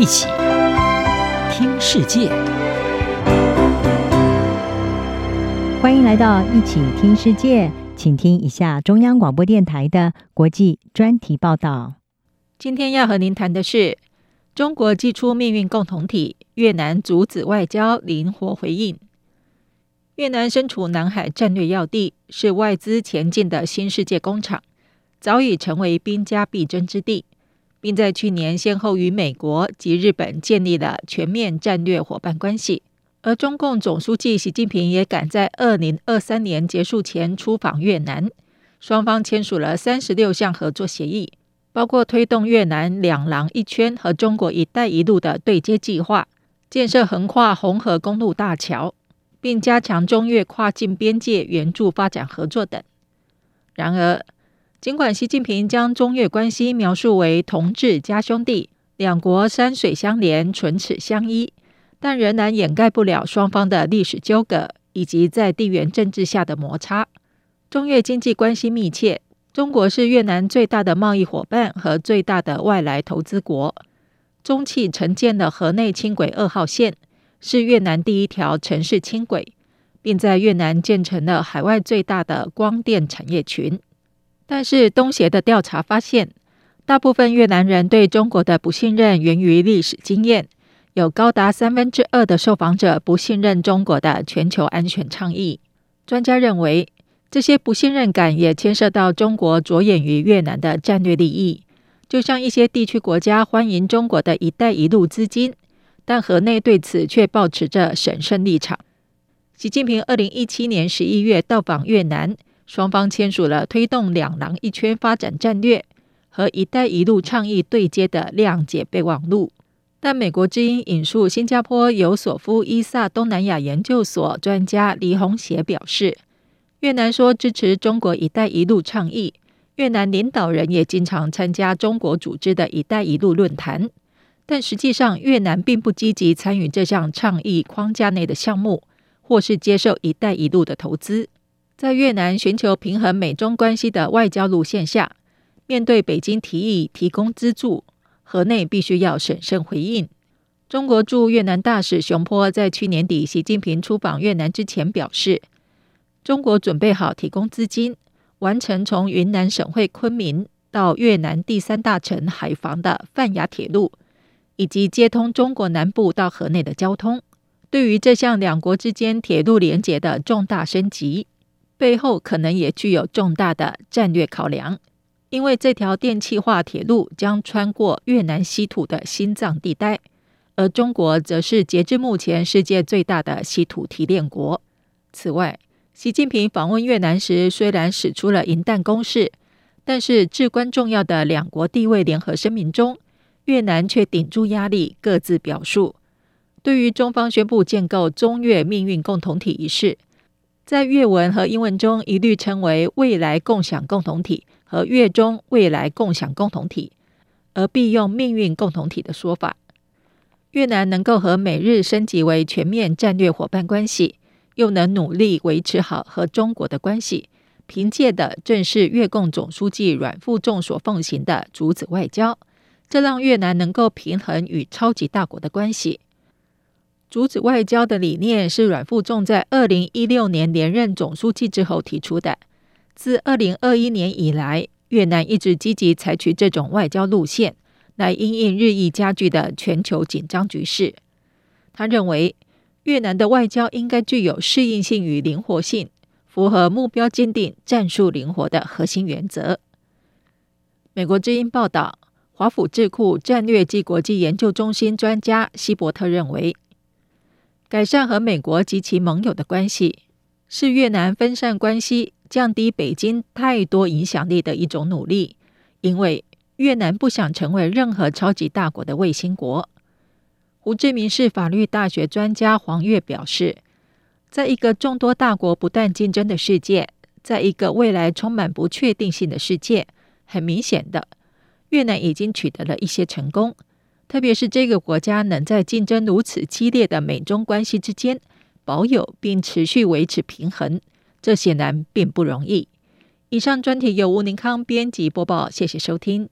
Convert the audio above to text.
一起听世界，欢迎来到一起听世界，请听一下中央广播电台的国际专题报道。今天要和您谈的是中国祭出命运共同体，越南阻止外交灵活回应。越南身处南海战略要地，是外资前进的新世界工厂，早已成为兵家必争之地。并在去年先后与美国及日本建立了全面战略伙伴关系，而中共总书记习近平也赶在二零二三年结束前出访越南，双方签署了三十六项合作协议，包括推动越南两廊一圈和中国“一带一路”的对接计划，建设横跨红河公路大桥，并加强中越跨境边界援助发展合作等。然而，尽管习近平将中越关系描述为同志加兄弟，两国山水相连、唇齿相依，但仍然掩盖不了双方的历史纠葛以及在地缘政治下的摩擦。中越经济关系密切，中国是越南最大的贸易伙伴和最大的外来投资国。中汽承建的河内轻轨二号线是越南第一条城市轻轨，并在越南建成了海外最大的光电产业群。但是东协的调查发现，大部分越南人对中国的不信任源于历史经验，有高达三分之二的受访者不信任中国的全球安全倡议。专家认为，这些不信任感也牵涉到中国着眼于越南的战略利益，就像一些地区国家欢迎中国的一带一路资金，但河内对此却保持着审慎立场。习近平二零一七年十一月到访越南。双方签署了推动“两廊一圈”发展战略和“一带一路”倡议对接的谅解备忘录。但美国之音引述新加坡尤索夫伊萨东南亚研究所专家黎宏协表示，越南说支持中国“一带一路”倡议，越南领导人也经常参加中国组织的一带一路论坛，但实际上越南并不积极参与这项倡议框架内的项目，或是接受“一带一路”的投资。在越南寻求平衡美中关系的外交路线下，面对北京提议提供资助，河内必须要审慎回应。中国驻越南大使熊波在去年底习近平出访越南之前表示，中国准备好提供资金，完成从云南省会昆明到越南第三大城海防的泛亚铁路，以及接通中国南部到河内的交通。对于这项两国之间铁路连接的重大升级，背后可能也具有重大的战略考量，因为这条电气化铁路将穿过越南稀土的心脏地带，而中国则是截至目前世界最大的稀土提炼国。此外，习近平访问越南时虽然使出了银弹攻势，但是至关重要的两国地位联合声明中，越南却顶住压力，各自表述。对于中方宣布建构中越命运共同体一事，在越文和英文中一律称为“未来共享共同体”和“越中未来共享共同体”，而必用“命运共同体”的说法。越南能够和美日升级为全面战略伙伴关系，又能努力维持好和中国的关系，凭借的正是越共总书记阮富仲所奉行的“阻止外交”，这让越南能够平衡与超级大国的关系。阻止外交的理念是阮富仲在二零一六年连任总书记之后提出的。自二零二一年以来，越南一直积极采取这种外交路线，来因应日益加剧的全球紧张局势。他认为，越南的外交应该具有适应性与灵活性，符合目标坚定、战术灵活的核心原则。美国之音报道，华府智库战略暨国际研究中心专家希伯特认为。改善和美国及其盟友的关系，是越南分散关系、降低北京太多影响力的一种努力。因为越南不想成为任何超级大国的卫星国。胡志明市法律大学专家黄月表示，在一个众多大国不断竞争的世界，在一个未来充满不确定性的世界，很明显的，越南已经取得了一些成功。特别是这个国家能在竞争如此激烈的美中关系之间保有并持续维持平衡，这显然并不容易。以上专题由吴宁康编辑播报，谢谢收听。